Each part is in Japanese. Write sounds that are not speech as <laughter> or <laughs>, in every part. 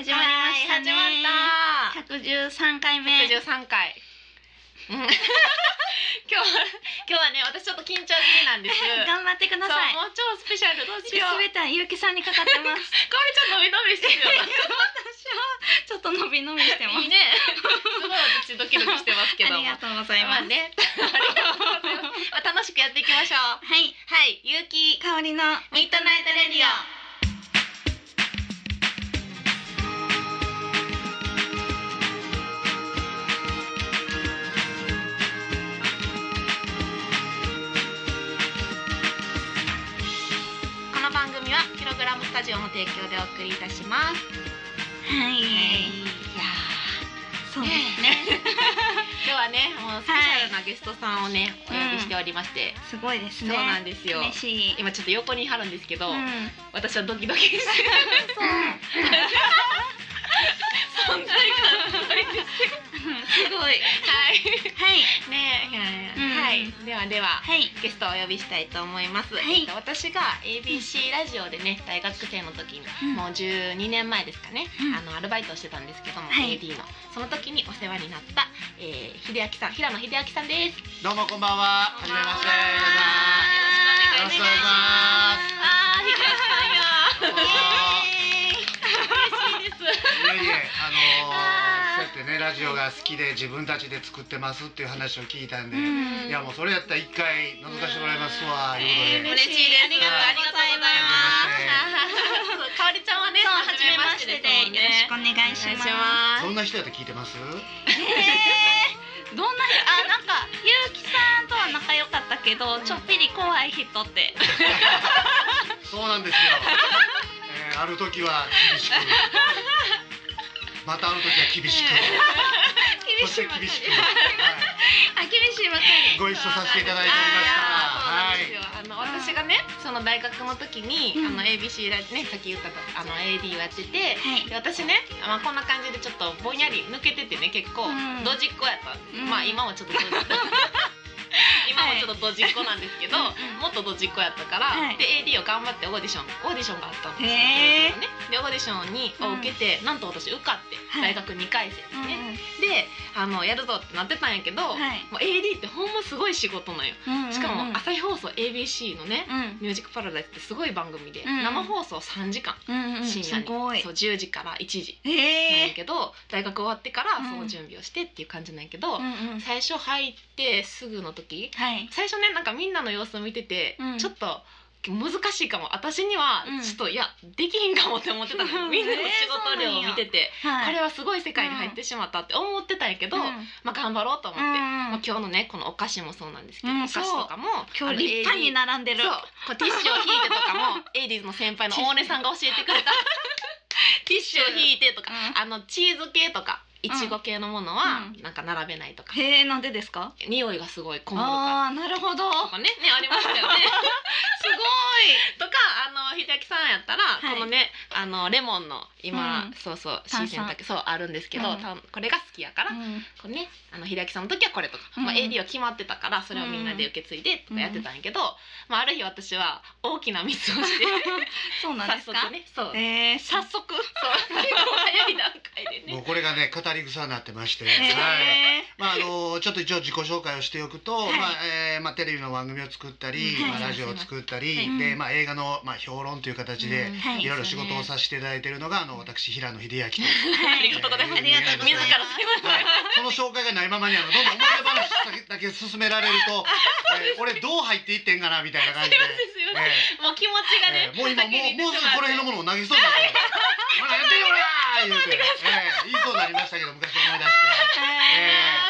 始まりましたね。はい始まった。百十三回目。百十三回。うん今日は今日はね私ちょっと緊張気味なんです。<laughs> 頑張ってください。もう超スペシャルどうしよう。すべてはゆうきさんにかかってます。かおりちゃん伸び伸びしてるよ。私はちょっと伸び伸びしてます。<laughs> いいね。すごい私ドキドキしてますけども。ありがとうございます。まあね。<laughs> ありがとうございまあ楽しくやっていきましょう。はい、はい、ゆうきかおりの Midnight Radio。ラジオの提供でお送りいたします。はい、いやそうですね。<laughs> 今日はね、もうスペシャルなゲストさんをね、お呼びしておりまして、すごいですね。そうなんですよ。嬉しい。今ちょっと横に貼るんですけど、うん、私はドキドキしてる。<laughs> 存在感すごいです。すごい。はい。はい、ねはい。ではでは。はい、ゲストをお呼びしたいと思います。私が ABC ラジオでね大学生の時に、うんもう12年前ですかね、うんあのアルバイトをしてたんですけども、はい AD のその時にお世話になった、えー、秀明さん平野秀明さんです。どうもこんばんは。はじめまして。よろしくお願いします。ああ秀明さんや。いです。いやいや、あのあーー、そうやってね、ラジオが好きで自分たちで作ってますっていう話を聞いたんで。うんいや、もうそれやったら一回覗かせてもらいますわ。いうことで。嬉しいです。ありがとうございますかおりちゃんはね、そう、初めまましててで、ねよろしくお願いします。ますどんな人やって聞いてます？えー、どんなあなんかゆうきさんとは仲良かったけどちょっぴり怖い人って <laughs> そうなんですよ。えー、ある時は厳しく。またある時は厳しく。<laughs> 厳そしい厳しく。はい。あ厳しいばかりご一緒させていただいておりました。あの私がねその大学の時に、うん。あの ABC ラねさっき言ったとあの AD をやってて、私ね、まあ、こんな感じでちょっとぼんやり抜けててね結構、うん。ドジっ子やった。まあ今もちょっとドジ <laughs> 今もちょっとドジっ子なんですけど、もっとドジっ子やったから、はい。で AD を頑張ってオーディションオーディションがあったんですよ、ね、でオーディションにを受けて、なんと私受かって、はい大学2回生ですうんね、であのやるぞってなってたんやけど、はい。もう AD ってほんますごい仕事なんよ。うんしかもうん朝日放送 ABC のねうん「ミュージックパラダイス」ってすごい番組で、うん生放送3時間。深夜に、そう10時から1時へなんやえけど、大学終わってからうん。その準備をしてっていう感じなんやけど、最初入ってすぐの時はい。最初ねなんかみんなの様子を見てて、うん。ちょっと難しいかも。私にはうん。ちょっと、いやできひんかもって思ってたの <laughs> みんなの仕事量を見てて、はい。これはすごい世界に入ってしまったって思ってたんやけど、うん。まあ頑張ろうと思って、うんまあ、今日のねこのお菓子もそうなんですけど、うんお菓子とかも今日立派にな並んでる。そう。こうティッシュを引いてとかも <laughs> エイディーズの先輩の大根さんが教えてくれた。<laughs> ティッシュを引いてとか、うん。あのチーズ系とかいちご系のものはうん。なんか並べないとか、へえなんでですか？匂いがすごいこもるかああーなるほど。らとかねねありましたよね。<laughs> すごい。とかあの秀明さんやったら、い。このねあのレモンの今、うん。そうそう新鮮だけそうあるんですけど、うん。たこれが好きやから、うん。これねあの秀明さんの時はこれとか、うん。まあ、AD は決まってたからそれをみんなで受け継いでとかやってたんやけど、まあ、ある日私は大きなミスをしてそうなん早ですか？<laughs> 速ねそう、えー、早速。そう。結構早い段階でね。もうこれがね語り草になってまして、はい。まああのちょっと一応自己紹介をしておくと、はい。まあ、えーまあテレビの番組を作ったり、はい。まあラジオを作ったり、はい。でまあ映画のまあ評論という形で、い。いろいろ仕事をさせていただいているのがあの私平野秀明と。はありがとうございます。ありがとうござい。ます自らその紹介がないままにあのどんどん思い出話だけ進められると、<laughs> えー俺どう入っていってんかなみたいな感じで、えもう気持ちがね、えー。もう今もうもうすぐこの辺のもものを投げそうになって、<laughs> 言うて、えー言いそうになりましたけど昔思い出して。あ <laughs> ー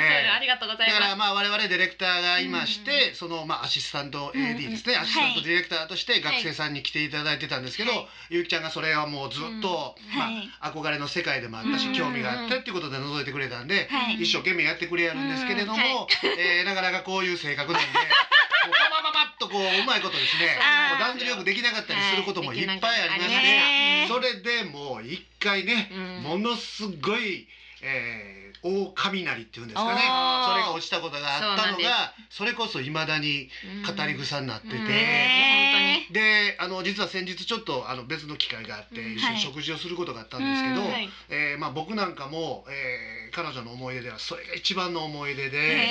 ええそういうのありがとうございます。だからまあ我々ディレクターがいまして、そのまあアシスタント AD ですね、うんアシスタントディレクターとして学生さんに来ていただいてたんですけど、はい。ゆうきちゃんがそれはもうずっと、まあ憧れの世界でもあったし、うん。興味があってっていうことで覗いてくれたんで、はい。一生懸命やってくれやるんですけれども、うん。はえーなかなかこういう性格なんで。<laughs> こうパパパパッとこううまいことですねあーこう段取りよくできなかったりすることもいっぱいありまして、はい。それでもう一回ね、うん。ものすごいえー大雷っていうんですかね。それが落ちたことがあったのがそれこそいまだに語り草になってて、であの実は先日ちょっとあの別の機会があってうん。一緒に食事をすることがあったんですけど、えーまあ、僕なんかも、えー彼女の思い出ではそれが一番の思い出で。で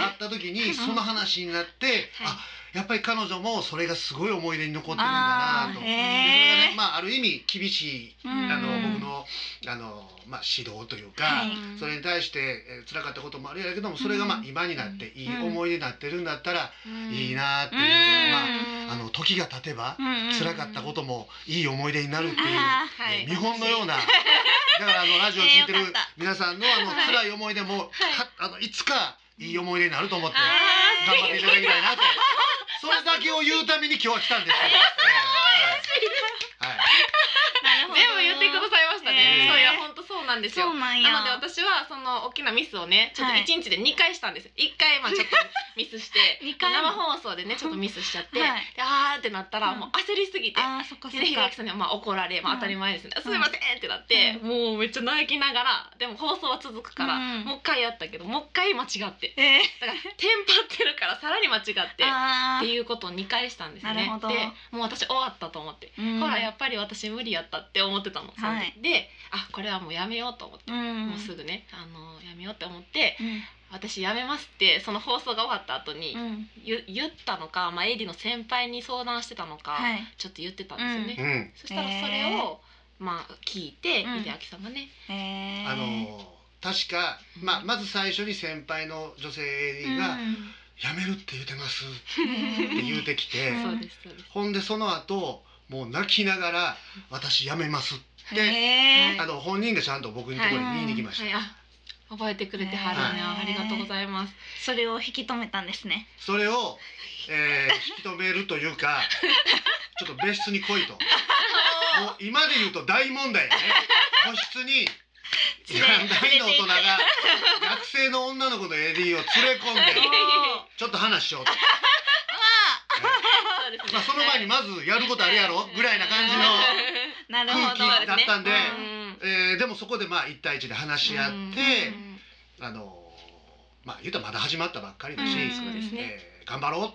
会った時にその話になって、あやっぱり彼女もそれがすごい思い出に残ってるんだなと。ねまあ、ある意味厳しいうん。あの僕のあの、まあ、指導というか、はい。それに対して、えー辛かったこともあるやけどもそれがまあうん今になっていいうん思い出になってるんだったらいいなっていう、うん。まあ、あの時が経てば辛かったこともいい思い出になるっていう、えー見本のような。<laughs> だからあのラジオを聞いてる皆さんのあのはい辛い思い出も、かあのいつかいい思い出になると思ってあ頑張っていただきたいなと。それだけを言うために今日は来たんですけど。<laughs> 全部言ってくださいましたね、そういや本当そうなんですよ。なので私はその大きなミスをねちょっとはい。一日で2回したんです。1回まあちょっとミスして生放送でねちょっとミスしちゃって、はい。であーってなったらうん。もう焦りすぎて、あーそっかそでっか。ひろきさんにはまあ怒られ、まあ、うん当たり前ですね、すみませんってなって、もうめっちゃ泣きながらでも放送は続くから、うん。もう一回やったけどもう一回間違って。えー。だからテンパってるからさらに間違ってっていうことを2回したんですね。でもう私終わったと思って、うん。ほらやっぱり私無理やったって思ってたの、はい。であこれはもうやめようと思って、うん。もうすぐねあのやめようって思ってうん私やめますってその放送が終わった後にうん。言言ったのか、まあ、エイディの先輩に相談してたのか、はい。ちょっと言ってたんですよね、うん。そしたらそれを、まあ聞いて、うん。秀明さんがね、へー。あの確か、まあ、まず最初に先輩の女性 AD がうん「辞めるって言ってます」へっー。て言うてきて、うん。そうですそうです。ほんでその後もう泣きながら「私辞めます」って、へー。あの本人がちゃんと僕のところに言いに来ました、はい、あ覚えてくれてはるね、はいありがとうございます。それを引き止めたんですね。それを、えー引き止めるというか <laughs> ちょっと別室に来いと。<laughs> もう今で言うと大問題やね。個室に大の大人が学生の女の子の AD を連れ込んで <laughs> ちょっと話しようと、まあ、その前にまずやることあるやろ？ぐらいな感じの、なるほど。空気だったんでうんえーでもそこでまあ1対1で話し合って、うんあのまあ言うたらまだ始まったばっかりだし、うんね、えー頑張ろう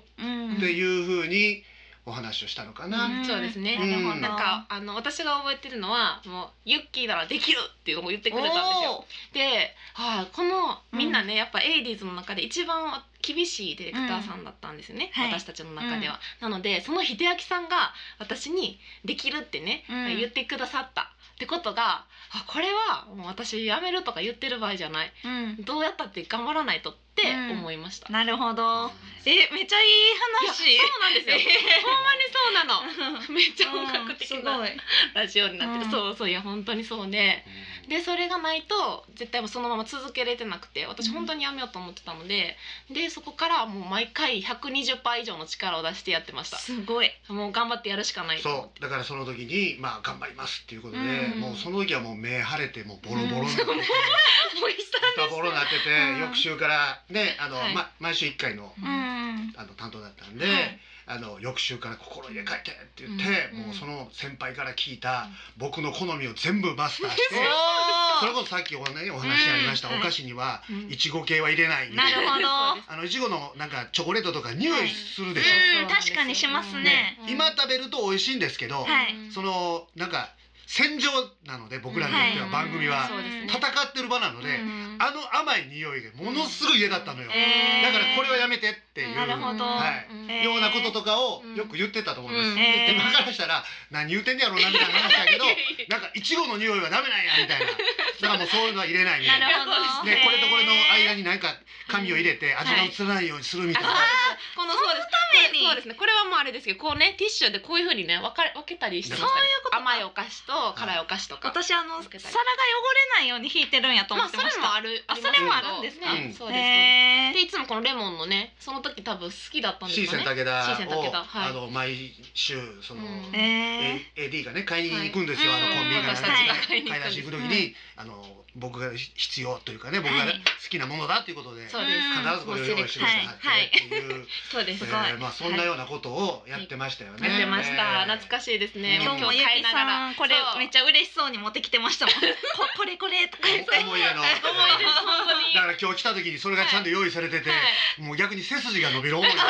っていうふうにお話をしたのかな。うん。そうですね、うん。なんかあの私が覚えてるのはもうユッキーならできるっていうのを言ってくれたんですよ。で、はい、このみんなね、やっぱエイディーズの中で一番厳しいディレクターさんだったんですよね、うん。はい。私たちの中では。なのでその秀明さんが私に「できる」ってね、うん。言ってくださったってことがあこれはもう私辞めるとか言ってる場合じゃない。うん。どうやったって頑張らないとってうん。思いました。なるほど。えめっちゃいい話。そうなんですよ、ほんまにそうなの。<laughs> めっちゃ本格的なうんすごい。ラジオになってる、うん。そうそういや本当にそうででそれがないと絶対もうそのまま続けれてなくて私うん。本当にやめようと思ってたので、でそこからもう毎回120%以上の力を出してやってました。すごい。もう頑張ってやるしかないそう。だからその時にまあ頑張りますっていうことで、うん。もうその時はもう目腫れてもうボロボロになってて、てもうボロボロになってて、うん <laughs> 翌週からねあの、はい。ま毎週1回のうん。あの担当だったんで、はい。あの翌週から心入れ替えてって言って、うん。もうその先輩から聞いた僕の好みを全部マスターして、それこそさっきお,、ね、お話にありました、うん。お菓子にはうん。いちご系は入れないみたな。ないるほど。あのいちごのなんかチョコレートとか匂いするでしょ？うん。確かにしますね。今食べると美味しいんですけど、はい。そのなんか戦場なので僕らにとってははい。番組は。戦ってる場なので、うん。あの甘い匂いがものすごい嫌だったのよ、えー。だからこれはやめてっていう、はい。ようなこととかをうん。よく言ってたと思います、うん。えー。今からしたら何言ってんねやろうなみたいな話だけど <laughs> なんかいちごの匂いはダメなんやみたいな。だからもうそういうのは入れないみたな。ないるほどね、これとこれの間にに何か紙を入れて味が移らないようにするみたいな、あこのそうです。ために。そうですね。これはもうあれですけどこうねティッシュでこういう風にね分かれ分けたりしてましたね。そういうことか。甘いお菓子と辛いお菓子とか、私あの皿が汚れないように引いてるんやと思まあってました。それもあるあそれもあるんですか？ねうん。そうです、でいつもこのレモンのねその時多分好きだったんですシーセン武田シーセン武を、田はい。あの毎週その、うん。え A- AD がね買いに行くんですよ、はい。あのコンビニからね、うん。私たちが買い出し行く時に、あの僕が必要というかね僕がはい。好きなものだということで、そうです。うん必ずこれを用意してください。はい。ってい。う、そうです、えすごい。ーままあそんなようなことをやってましたよね。やってました、ええ懐かしいですね、うん。今日もゆきさんこれめっちちゃ嬉しそうに持ってきてましたもん。<laughs> ここれこれとか言って。<laughs> 思い出の。思い出です本当に。だから今日来た時にそれがちゃんと用意されてて、はい。もう逆に背筋が伸びる思い出。<laughs> すい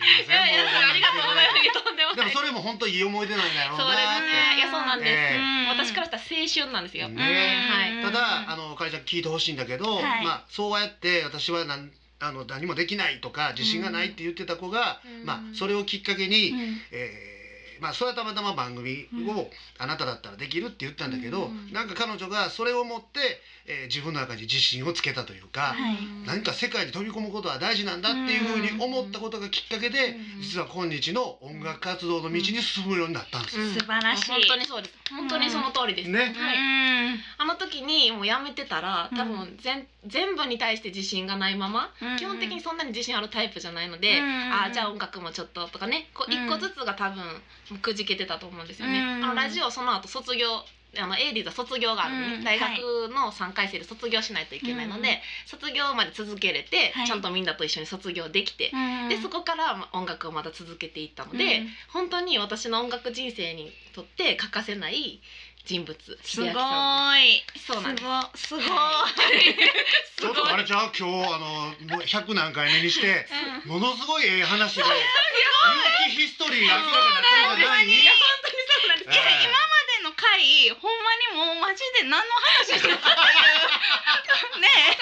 ません。いやいやありがとうございます。でもそれも本当いい思い出なんだろうそうですなって。ね。いやそうなんです、私からしたら青春なんですよ、ねはい。ただあの会社聞いてほしいんだけど、はい。まあそうやって私はなんあの何もできないとか自信がないって言ってた子が、うん。まあそれをきっかけに、うん。えーまあそれはたまたま番組をあなただったらできるって言ったんだけど、うん。なんか彼女がそれを持って、えー自分の中に自信をつけたというか、はい。何か世界に飛び込むことは大事なんだっていうふうに思ったことがきっかけで、うん。実は今日の音楽活動の道に進むようになったんです。よ。うん。素晴らしい。本当にそうです。本当にその通りです、ね。はい。うん。あの時にもうやめてたら多う分全全部に対して自信がないまま、うん。基本的にそんなに自信あるタイプじゃないので、うん。あーじゃあ音楽もちょっととかねこううん。一個ずつが多分くじけてたと思うん。ですよね。うん。あのラジオその後卒業あのエイディーズは卒業があるのね、うん。大学の3回生で卒業しないといけないので、うん卒業まで続けれて、はい。ちゃんとみんなと一緒に卒業できて、うん。でそこからまあ音楽をまた続けていったので、うん。本当に私の音楽人生にとって欠かせない人物すごい。そうなんです。すごいすごい。ちょっとあれちゃう？今日あのもう100何回目にしてものすごいええ話で <laughs> 有機ヒストリーが明らかになったんじゃない。いや本当にそうなんです、ええ。今までの回ほんまにもうマジで何の話してるかっていう <laughs> ねえ。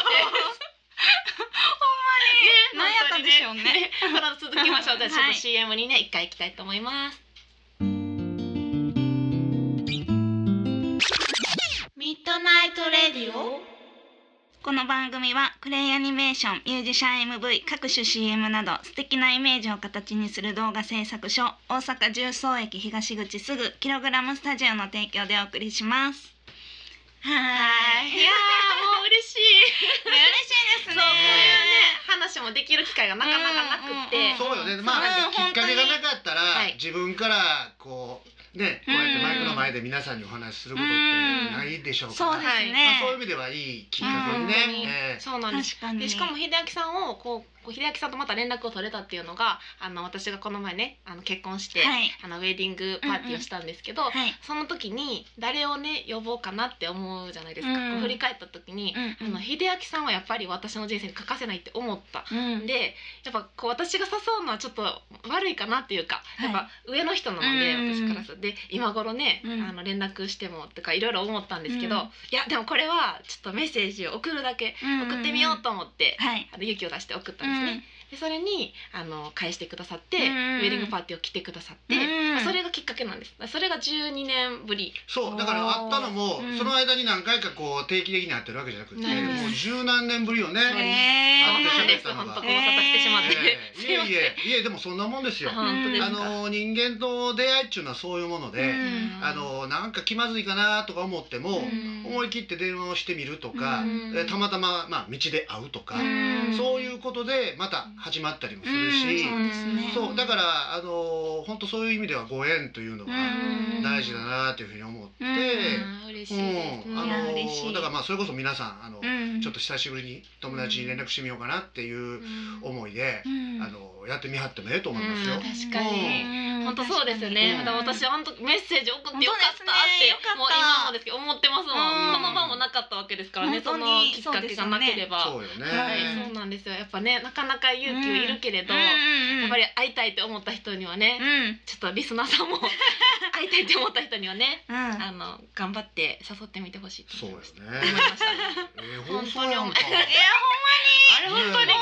ほんまに。何やったんでしょうね。続きましょう。じゃあちょっとはい。CM にね一回行きたいと思いますレディオ。この番組はクレイアニメーションミュージシャン MV 各種 CM など素敵なイメージを形にする動画制作所大阪重曹駅東口すぐキログラムスタジオの提供でお送りします。はい。い。やーもう嬉しい。嬉しいですね。そうこういうね話もできる機会がなかなかなくって、うんうんそうよね。まあ、うんきっかけがなかったら、はい。自分からこうねこうやってマイクの前で皆さんにお話しすることってないでしょうから、そうですね、まあ、そういう意味ではいいきっかけにね、うんええ。そうなんです。確かに。でしかも秀明さんをこうこう秀明さんとまた連絡を取れたっていうのがあの私がこの前ねあの結婚して、はい。あのウェディングパーティーをしたんですけど、はい。その時に誰をね呼ぼうかなって思うじゃないですか、うん振り返った時に、うんあの秀明さんはやっぱり私の人生に欠かせないって思った。うん。でやっぱこう私が誘うのはちょっと悪いかなっていうか、はい。やっぱ上の人なので、うん私からすると。で今頃ね、うん。あの連絡してもとかいろいろ思ったんですけど、うん。いやでもこれはちょっとメッセージを送るだけ送ってみようと思って、はい。あの勇気を出して送ったんですね。でそれにあの返してくださって、うんウェディングパーティーを来てくださって、うんそれがきっかけなんです。それが12年ぶり。そうだからあったのも、うん。その間に何回かこう定期的に会ってるわけじゃなくて、もう十何年ぶりよね。会って喋ったのが。本当ご無沙汰してしまって、いえいえいえでもそんなもんですよ。本当ですか。あの人間と出会いっていうのはそういうもので、うん。あのなんか気まずいかなとか思っても、うん。思い切って電話をしてみるとか、うん。えたまたままあ道で会うとか、うん。そういうことでまた始まったりもするし、うんそうですね。そうだからあの本当そういう意味ではご縁というのはうん。大事だなというふうに思って、うん。あいや嬉しい。のだからまあそれこそ皆さんあの、うん。ちょっと久しぶりに友達に連絡してみようかなっていう思いで、うん。あのやってみはってもええと思いますよ。うん。確かに。うん。本当そうですよね。うん。だから私はあの時メッセージ送ってよかったって、もう今もですけど思ってますもん。うん。この場もなかったわけですからね。そ本当のにきっかけがなければ。そうよね。はい、そうなんですよ。やっぱね、なかなか勇気いるけれど、うんやっぱり会いたいって思った人にはね、うんちょっとリスナーさんも <laughs> 会いたいって思った人にはね、うんあの頑張って誘ってみてほしいと思います。そうですね。思いました。ええ放送やんか。いやあれ本当に。ね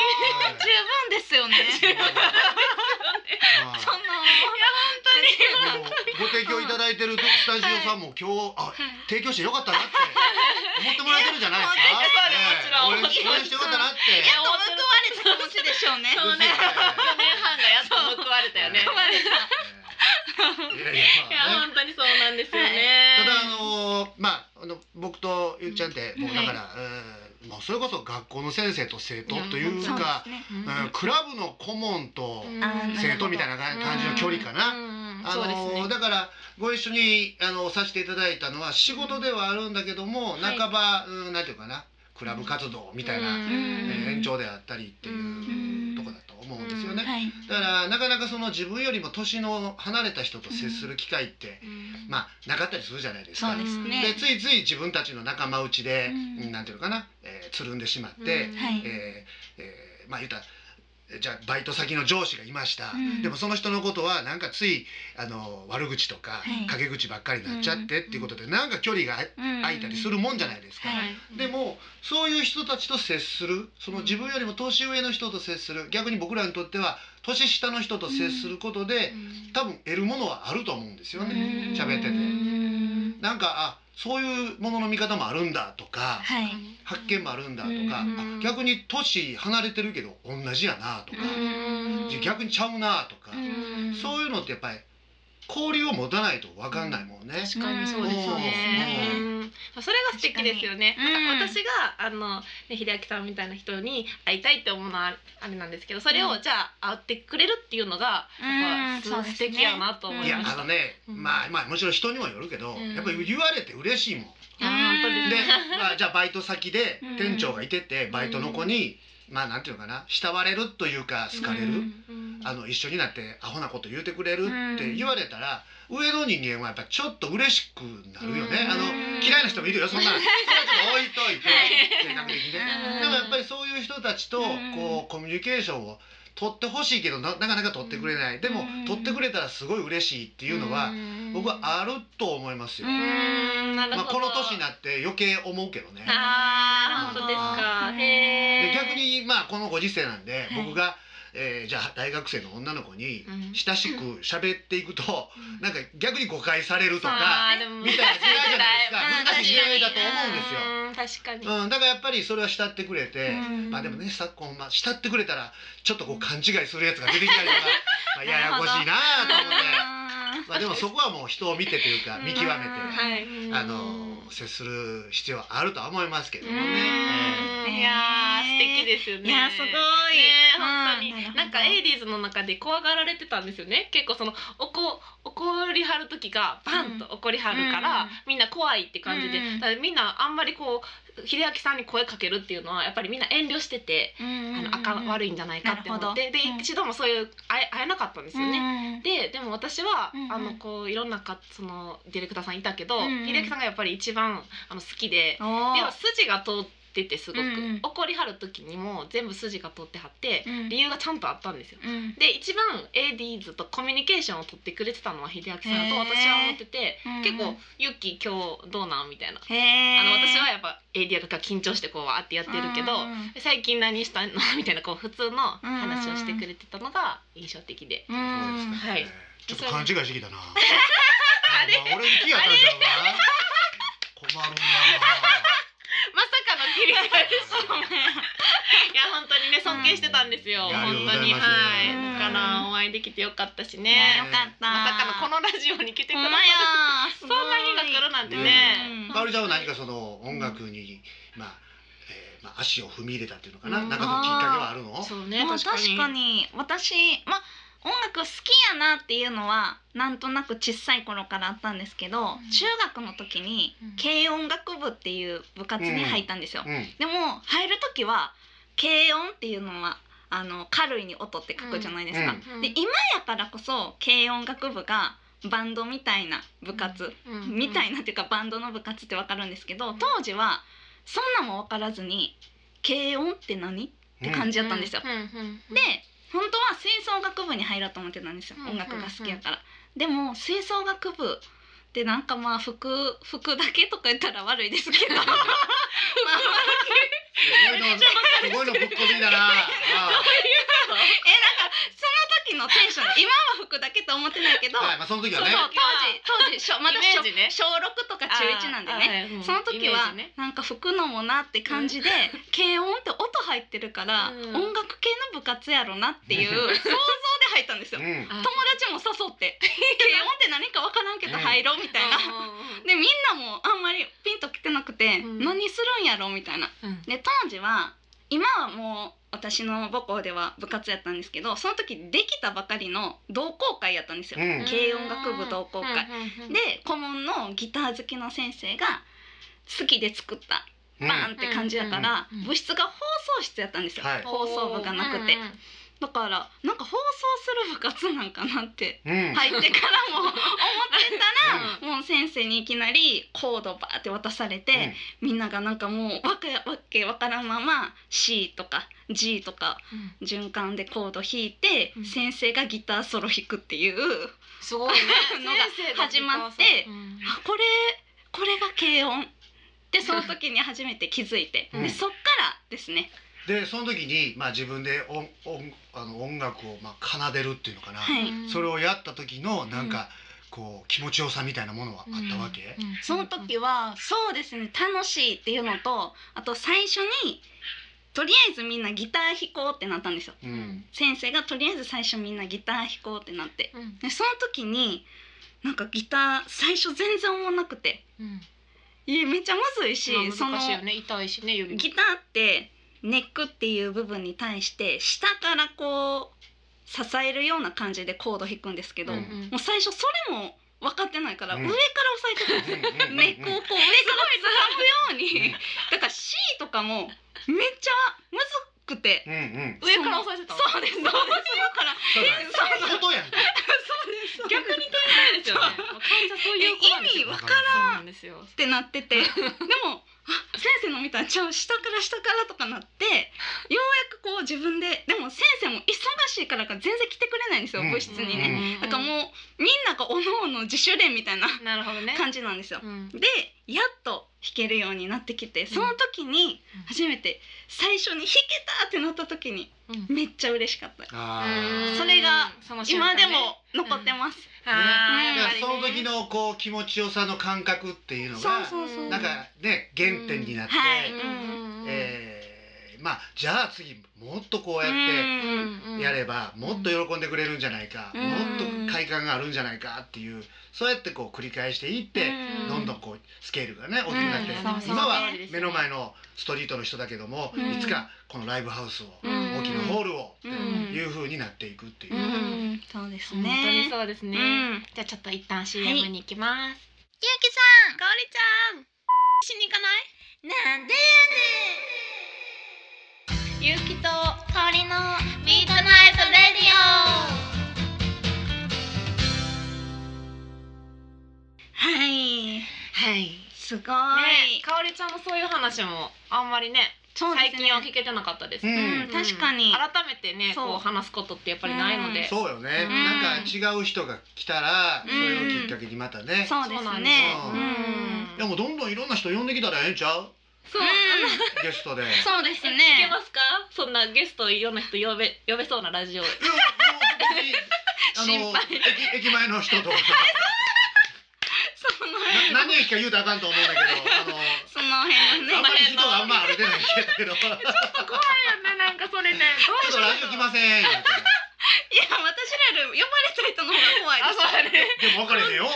十分ですよねえはいそのもうご提供いただいてるスタジオさんも今日あ提供してよかったなって思ってもらえてるじゃないですか？もちろん。応援してよかったなって。やっと報われた気持ちでしょうね。そうね、4年半がやっと報われたよね。報われたいやいやいやまあね。本当にそうなんですよね。ただあのーまああの僕とゆうちゃんってもうだから、えーもうそれこそ学校の先生と生徒というか、クラブの顧問と生徒みたいな感じの距離かな。うん。あそうですね。のー。だからご一緒にあのさせていただいたのは仕事ではあるんだけども、はい。半ば、うん、なんていうかなクラブ活動みたいな、うん。えー延長であったりっていううん。とこだと思うんですよね。はい。だからなかなかその自分よりも年の離れた人と接する機会って、まあなかったりするじゃないですか。ですね。でついつい自分たちの仲間内で、うん。なんていうのかな、えーつるんでしまって、うん。はい。えーえーまあ言ったらじゃあバイト先の上司がいました、うん。でもその人のことはなんかついあの悪口とか、はい。陰口ばっかりになっちゃってっていうことで、なんか距離が空いたりするもんじゃないですか。はい。でもそういう人たちと接するその自分よりも年上の人と接する逆に僕らにとっては年下の人と接することで、多分得るものはあると思うんですよね。うん。喋ってて。うん。なんかあそういうものの見方もあるんだとか、はい。発見もあるんだとか、逆に年離れてるけど同じやなとか、逆にちゃうなとか、うんそういうのってやっぱり交流を持たないと分かんないもんね。確かにそうですね。うんそれが素敵ですよね。確かに。うん。私があのね秀明さんみたいな人に会いたいって思うのはあれなんですけど、それをうん。じゃあ会ってくれるっていうのがやっぱ素敵やなと思うんいやいました。あのね、うん。まあまあもちろん人にもよるけど、うん。やっぱり言われて嬉しいもん。あ本当ですでね。、まあ、じゃあバイト先でうん。店長がいててバイトの子に、まあなんていうのかな慕われるというか好かれる、うん。あの一緒になってアホなこと言うてくれるって言われたら、上の人間はやっぱちょっと嬉しくなるよね、うん。あの嫌いな人もいるよ。そんなそれはちょっと置いといてはい。性格的にね、うん。でもやっぱりそういう人たちとうん。こうコミュニケーションを取ってほしいけどななかなか取ってくれない、でもうん取ってくれたらすごい嬉しいっていうのは、僕はあると思いますよ、まあ。この年になって余計思うけどね。あー本当ですか。で逆にまあこのご時世なんで、はい。僕が、えーじゃあ大学生の女の子にうん。親しく喋っていくと、うん。なんか逆に誤解されるとか、あーでもみたいな時代じゃないですか。<laughs> うん難しい時代だと思うんですよ。うん確かに。うん、だからやっぱりそれは慕ってくれて、うん。まあでもね昨今、まあ、慕ってくれたらちょっとこう勘違いするやつが出てきたりとか、<laughs> まあ、ややこしいなと思って、まあ、でもそこはもう人を見てというか見極めて、はい。あの接する必要はあるとは思いますけどもね。いやー素敵ですよね。いやすごい。ね本当に、うんなんかエイディーズの中で怖がられてたんですよね。結構その怒怒りはる時がバンと怒りはるから、うん。みんな怖いって感じで、うん。みんなあんまりこう秀明さんに声かけるっていうのはやっぱりみんな遠慮してて、あのあかん悪いんじゃないかって思って、で一度もそういう会え会えなかったんですよね。ね。ででも私は、あのこういろんなかそのディレクターさんいたけど、秀明さんがやっぱり一番あの好きで、でも筋が通っててすごく、うんうん怒りはる時にも全部筋が通ってはって、うん理由がちゃんとあったんですよ。うんで一番 ADs とコミュニケーションを取ってくれてたのは秀明さんへーと私は思ってて、うんうん結構「ユッキー今日どうなん?」みたいな。へえ。あの私はやっぱ AD が緊張してこうわーってやってるけど、うんで最近何したのみたいなこう普通の話をしてくれてたのが印象的で。うそうですん。かはいちょっと勘違いしてきたな。<laughs> あれ？俺に気やったんちゃうか。困るな。まさかの切り替えです。<laughs> いや本当にね尊敬してたんですよ。いや本当にはい。だからお会いできてよかったしね。よかった。まさかのこのラジオに来てくださほんまやる。。そそんな日が来るなんてね。かおりちゃんは何かその音楽にまあ、えーまあ足を踏み入れたっていうのかな。うんなんかそのきっかけはあるの？そうねまあ確かに。確かに私まあ音楽好きやなっていうのはなんとなく小さい頃からあったんですけど、ん。中学の時にうん。軽音楽部っていう部活に入ったんですよ。うん。でも入る時は軽音っていうのはあの軽いに音って書くじゃないですか。うん。うん。で今やからこそ軽音楽部がバンドみたいな部活、うん。みたいなっていうかバンドの部活ってわかるんですけど当時はそんなも分からずに軽音って何って感じだったんですよ。うん。うん。うん。で本当は吹奏楽部に入ろうと思ってたんですよ、うん音楽が好きやから。でも吹奏楽部でなんかまあ服服だけとか言ったら悪いですけどまあすごいのすごいのぶっこみだな。あえなんかその時のテンションで今は服だけと思ってないけど、あはいまあその時はね。当時当時小まだ小ね小6とか中1なんでね。ねその時はなんか吹くのもなって感じで、軽音って音入ってるから、うん音楽系の部活やろなっていう想像で入ったんですよ。うん。友達も誘って <laughs> 軽音って何かわからんけど入ろうみたいな。<laughs> でみんなもあんまりピンときてなくて、うん何するんやろ？うみたいな。で当時は今はもう私の母校では部活やったんですけどその時できたばかりの同好会やったんですよ。うん。軽音楽部同好会。で顧問のギター好きの先生が好きで作ったうん。バーンって感じやから、うんうん部室が放送室やったんですよ、はい。放送部がなくて、うんうんだからなんか放送する部活なんかなってうん。入ってからも <laughs> 思ってたら、もう先生にいきなりコードバーって渡されて、みんながなんかもうわけわけわからんまま C とか G とか循環でコード弾いて、うん。先生がギターソロ弾くっていうすごいね。<laughs> のが始まってうん。あこれこれが軽音。ってその時に初めて気づいて、うん。でそっからですね、でその時に、まあ、自分で音音あの音楽を、まあ、奏でるっていうのかな、はい。うんそれをやった時のなんか、こう気持ちよさみたいなものはあったわけ、うん。その時はそうですね楽しいっていうのとあと最初にとりあえずみんなギター弾こうってなったんですよ。うん。先生がとりあえず最初みんなギター弾こうってなって。うん。でその時になんかギター最初全然思わなくて。うん。いやめっちゃむずいし、まあその難しいよね。痛いしねギターってネックっていう部分に対して下からこう支えるような感じでコード弾くんですけど、うんもう最初それも分かってないから、うん。上から押さえてたんですよ。うんうんうんうん。ネックをこう上から掴むように、だから C とかもめっちゃむずくて。うんうん。上から押さえてたそうですそうです。だからそうだことやんかそうです。逆に取りたいですよね。患者そういう意味わからんってなっててでもあ先生の見たらちゃう下から下からとかなってようやくこう自分ででも先生も忙しいからか全然来てくれないんですよ、うん。部室にね、うん。だからもうみんながおのおの自主練みたいななるほどね。感じなんですよ、うん。でやっと弾けるようになってきてその時にうん初めて最初に弾けたってなった時にうん。めっちゃ嬉しかった。それが今でも残ってます、ね。その時のこう気持ちよさの感覚っていうのがなんかね原点になって、えーまあじゃあ次もっとこうやってうんやればもっと喜んでくれるんじゃないか、うん。もっと快感があるんじゃないかっていうそうやってこう繰り返していって、うん。どんどんこうスケールがね大きくなって、今は目の前のストリートの人だけども、うん。いつかこのライブハウスを、うん。大きなホールを、うん。いう風になっていくっていう。うん。うんそうです本当にねそうですね、うん。じゃあちょっと一旦 CM に行きます、ゆうきさん。かおりちゃん。しに行かない？なんでゆうきと香りのミートナイトレデはい。はい。すごい、ねかおりちゃんもそういう話もあんまりねそうですね。最近は聞けてなかったです、うん。うん。確かに。改めてねこう話すことってやっぱりないので、そうよね、うん。なんか違う人が来たら、うん。それをきっかけにまたね、そうですそうなん。いやもうどんどんいろんな人呼んできたらええんちゃう？そう、うん。ゲストで。いやそうですいけねますか？そんなゲストいろんな人呼べ呼べそうなラジオ。もう別にあの心配。駅駅前の人とか。そのな何駅か言うとあかんと思うんだけどあのその辺はね。あんまり人があんま歩いてないけど。ちょっ怖いよねなんかそれね。とラジオ来ませんらより呼ばれた人の方が怖いです。あそうだね。でも分かれへんよもう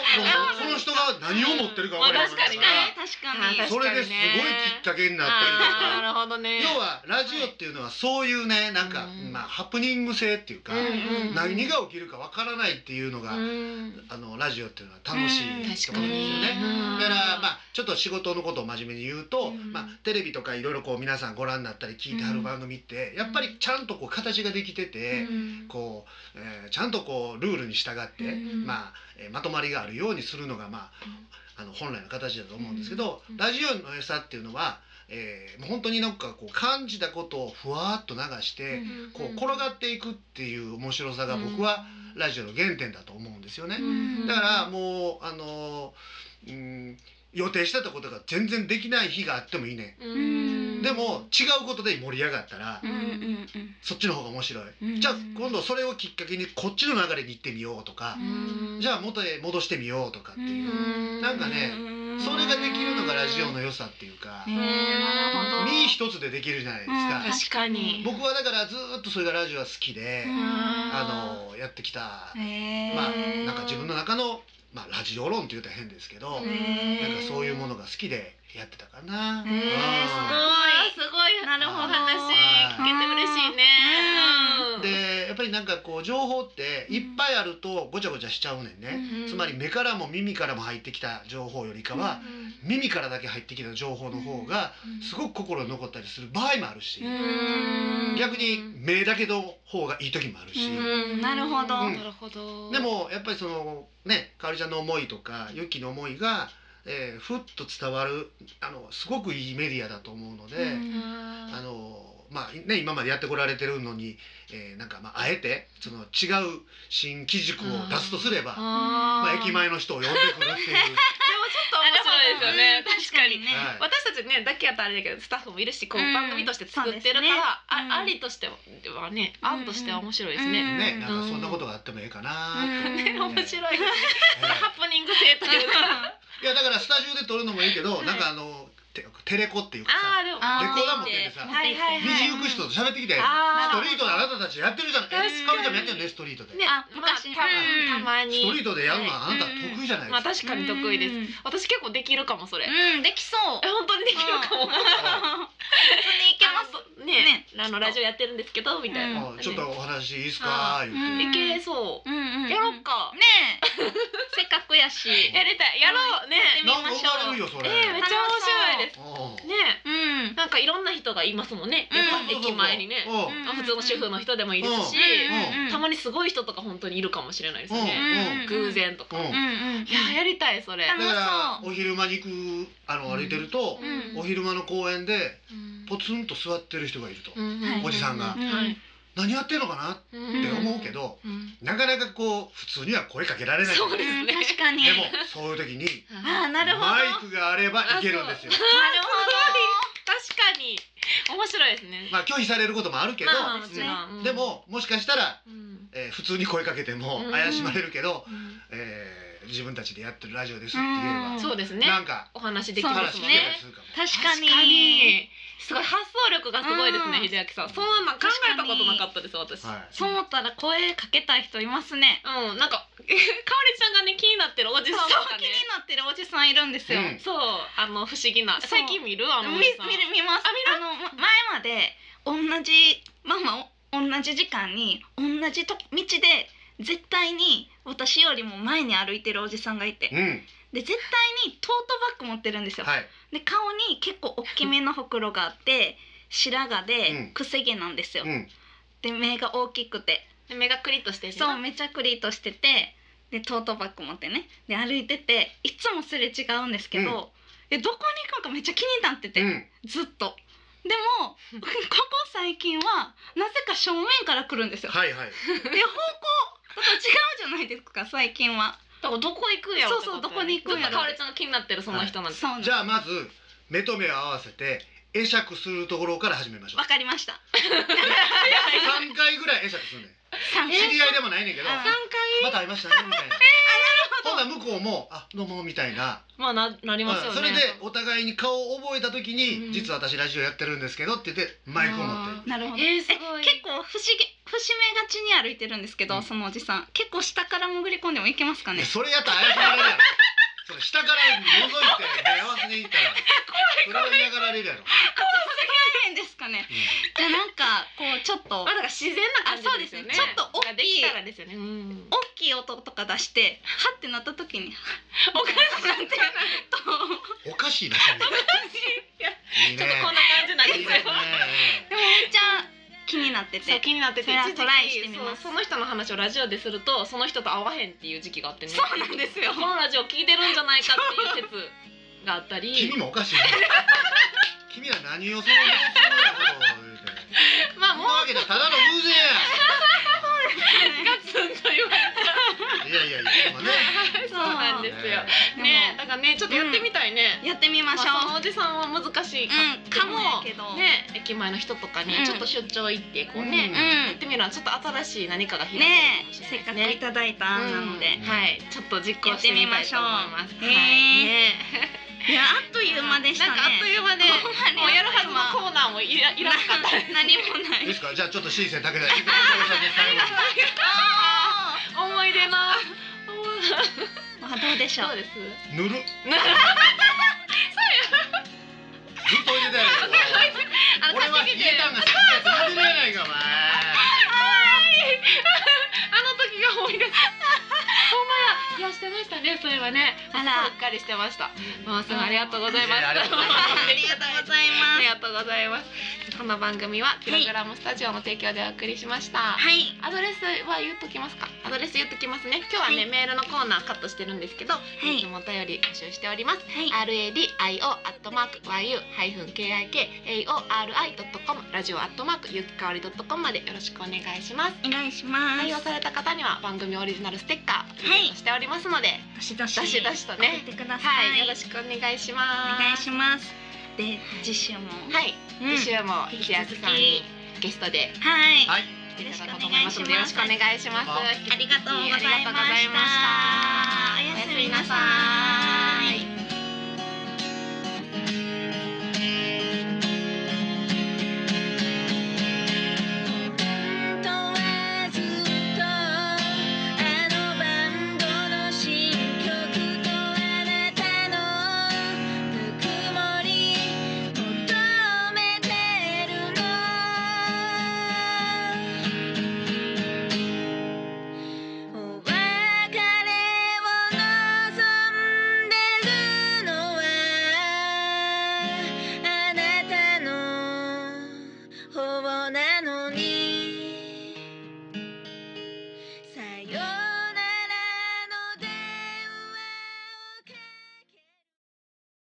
その人が何を持ってるか分からへんまあ確かにね。確かにあそれですごいきっかけになったりとあーなかるほどね。要はラジオっていうのはそういうねなんか、うん。まあ、ハプニング性っていうか、うんうん何が起きるかわからないっていうのが、うん。あのラジオっていうのは楽しいうんと思うんですよ確かに。ね。ちょっと仕事のことを真面目に言うと、うんまあ、テレビとかいろいろこう皆さんご覧になったり聞いてはる番組って、やっぱりちゃんとこう形ができてて、うんこう、えーちゃんとこうルールに従って、うんまあ、えーまとまりがあるようにするのがまああの本来の形だと思うんですけど、うんラジオの良さっていうのは、えーもう本当になんかこう感じたことをふわっと流して、こう転がっていくっていう面白さが僕はラジオの原点だと思うんですよね。うん。だからもうあのーうん予定してたことが全然できない日があってもいいね、うん。でも違うことで盛り上がったら、うん。うんそっちの方が面白い、うん。じゃあ今度それをきっかけにこっちの流れに行ってみようとか、うん。じゃあ元へ戻してみようとかっていう、うん。なんかねうんそれができるのがラジオの良さっていうか、身一つでできるじゃないですか、うん確かに。僕はだからずーっとそれがラジオは好きで、うん。あのやってきた、まあなんか自分の中の、まあ、ラジオ論って言うと変ですけど、なんかそういうものが好きでやってたかな。すごい。すごい。なるほど。お話聞けて嬉しいね。うん。でやっぱりなんかこう情報っていっぱいあるとごちゃごちゃしちゃうねんね、うんつまり目からも耳からも入ってきた情報よりかは、耳からだけ入ってきた情報の方がすごく心に残ったりする場合もあるし、うん。逆に目だけの方がいい時もあるし、うん。なるほど。うん。なるほど。でもやっぱりそのねかおりちゃんの思いとかゆっきーの思いが、えーふっと伝わるあのすごくいいメディアだと思うので、うん。あのまあね今までやってこられてるのに、えーなんかまああえてその違う新機軸を出すとすれば、まあ、駅前の人を呼んでくるっていう。でもちょっと面白いですよねうん確かに。ね。はい。私たちねだけやったらあれだけどスタッフもいるしこううん番組として作ってるから、ね。うんあありとしてはねうん案としては面白いですうん。ね。ね、なんかそんなことがあってもええかな。ね。面白いですね。えハプニング性というか。えいやだからスタジオで撮るのもいいけど、はいなんかあのテテレコっていうかさレコーダー持っててさはいはいはい。道行く人と喋ってきて、ストリートであなたたちやってるじゃんえ確かに。かおりちゃんもやってるねストリートで、ねあまあ昔たまに。ストリートでやるのはあなたうん得意じゃないまあですか、確かに得意です。うん。私結構できるかもそれ。えうんできそう。本当にできるかも。<laughs> 普通にいけます。ね。ねあのラジオやってるんですけどみたいな。あちょっとお話いいですか？言うん。って、いけそう。うんうんやろっか。ね。え <laughs> せっかくやし。やりたい。やろう。ね。なんか生まれるよそれ、えーめっちゃ面白いです。う。ん。ね。うん。なんかいろんな人がいますもんね。駅前にね。普通の主婦の人でもいいですし、うん。たまにすごい人とか本当にいるかもしれないですよね。うん。偶然とか。うん。いややりたいそれ。お昼間に行くあの歩いてると、うん。お昼間の公園でうんポツンと座ってる人がいると、はい。おじさんが。うんはい。何やってんのかな？っって思うけど、うんなかなかこう普通には声かけられない。そうですうんね。確かに。でもそういう時にあーなるほど。マイクがあればいけるんですよ。なる確かに。面白いですね。まあ拒否されることもあるけど、でももしかしたら、うん。えー普通に声かけてもうん。怪しまれるけど、うん。えー自分たちでやってるラジオですって言えば、うんそうですね。なんかお話できますね。確かに確かにすごい発想力がすごいですね、うん秀明さん。そんなん考えたことなかったです私。はいそう思ったら声かけたい人いますねうん、なんか、かおりちゃんがね、気になってるおじさんとかね。気になってるおじさんいるんですよ、うんそう、あの不思議な。最近見る、あのお見じさん。見る見ますあ見る？あのま前まで同じまあまあお同じ時間に同じと道で絶対に私よりも前に歩いてるおじさんがいて。うん、で絶対にトートバッグ持ってるんですよ、はい。で顔に結構大きめのほくろがあって <laughs> 白髪うでん。くせ毛なんですよ、うん、で目が大きくて。で目がクリッとしてるそうめちゃクリートしててでトートバッグ持ってね。で歩いてていつもすれ違うんですけど、えどこに行くのかめっちゃ気になってて、うん、ずっと。でも <laughs> ここ最近はなぜか正面から来るんですよ。はいはい。で方向違うじゃないですか最近は。だからどこ行くんやろってそうそうどこに行くんやろずっとかおりちゃんが気になってるその人なんなんですじゃあまず目と目を合わせて会釈するところから始めましょうわ。かりました。<laughs> 三回ぐらい会釈するねん。三知り合いでもないねんけど、あ三また会いましたねみたいな。ほんなら向こうもあどうもみたいな。回まあななりますよね。うんそれでお互いに顔を覚えた時に、うん実は私ラジオやってるんですけどって言ってマイクを持って。なるほど。えーすごい結構不思議節目がちに歩いてるんですけど、うんそのおじさん結構下から潜り込んでもいけますかね？それやったら怪しまれるやろ。それ下から覗いて目合わせに行ったら、それは嫌がられるやろ。ですかね。じゃあなんかこうちょっとまあだから自然な感じですよね。あそうですねちょっと大きい。ができたらですよね。うん。大きい。音とか出してはってなった時におかしい。なんてとおかしい。な君。い。い。ね。ちょっとこんな感じなんですよ。い。い。ですね。でもめっちゃ気になってそうて。気になってて一時期そうその人の話をラジオでするとその人と会わへんっていう時期があってねそうなんですよこのラジオ聞いてるんじゃないかっていう説があったり <laughs> 君もおかしいね。<laughs> 君は何をそのようなことを言うて。<laughs> まあもうわけでただの偶然や。ガツンと言われいやいやいや、ね。たそうなんですよ。ね。だからねちょっとやってみたいね、やってみましょう。まあおじさんは難しいか,、うん。かも。やけどね駅前の人とかにうん。ちょっと出張行ってこうね、うん。やってみるのはちょっと新しい何かが開けるかねえもしれせっかくないただいた案なので、うん。はい。ちょっと実行してみましょう。はい。ね。いやあっという間でしたね。なんかあっという間でもうやるはずのコーナーもいらいらなかった何もない。いいですか、じゃあちょっとシーセンだけで。最後に。あ <laughs> 思い出のーまあどうでしょう。そうです？ぬる。<laughs> ずっと入れたやろ。あの俺は冷えたんが好きないかお前。あの時が思い出いやしてましたねそれはね。あら。うっかりしてました。もうすぐ <laughs> ありがとうございます。ありがとうございます。ありがとうございあます。この番組はキログラムスタジオの提供でお送りしました、はい。アドレスは言っときますか？アドレス言っときますね。今日はね、はい。メールのコーナーカットしてるんですけど、い。いつもお便り募集しております。はい。RADIO アットマーク YU-KIKAORI.com ラジオアットマークゆきかわり .com までよろしくお願いします。お願いします。採用された方には番組オリジナルステッカープレゼントしておりますので、どしどしどしどしとね。送ってくださはい、い、よろしくお願いしおます。願いします。で次週も。はい、うん。次週も千秋さんにゲストではい、はい。よろしくお願いします。あありがとうございました。ありがとうございました。おやすみなさい